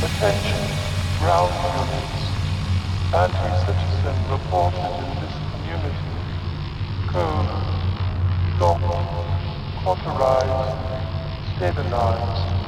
Attention, ground units. Anti-citizen reported in this community. Code. Lock. Cauterize. Stabilize.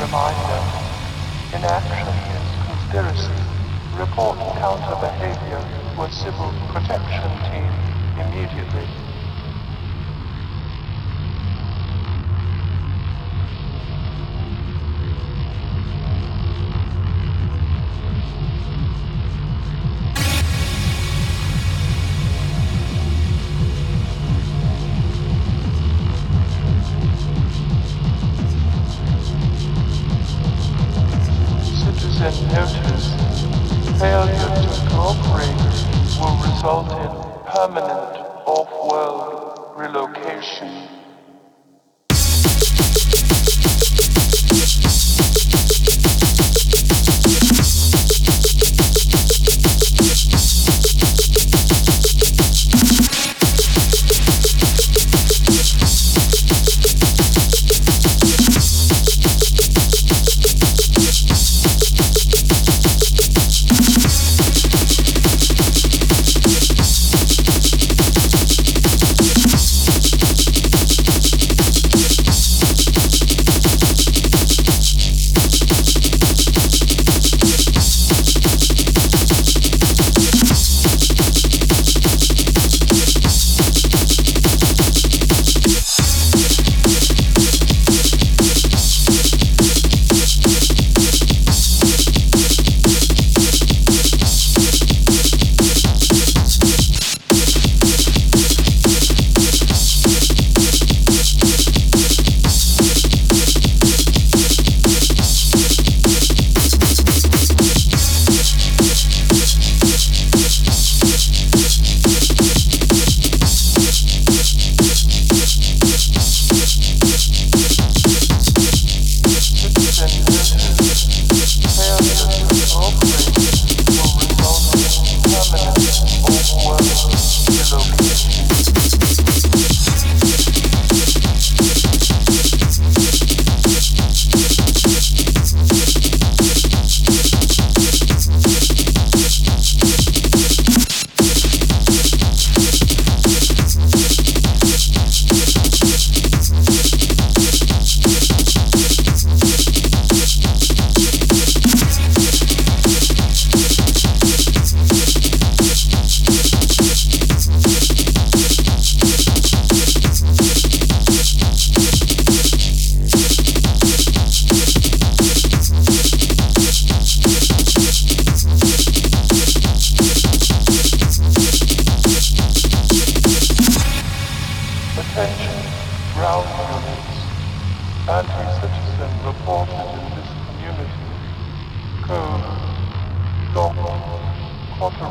Citizen reminder. Inaction is conspiracy. Report counter behavior a civil protection team immediately.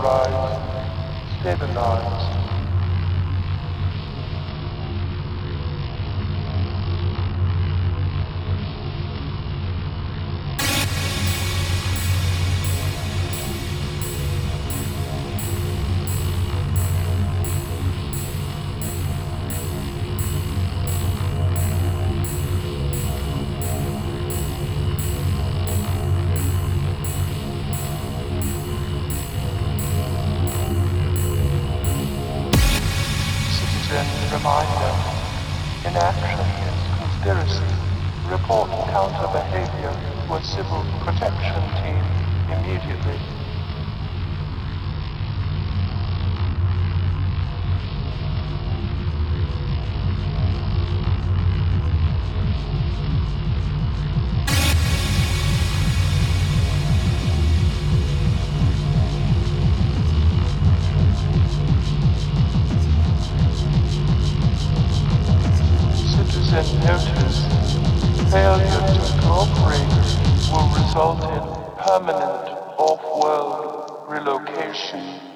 Cauterize. Stabilize. Reminder. Inaction is conspiracy. Report counter behavior to a civil protection team immediately. Will permanent off-world relocation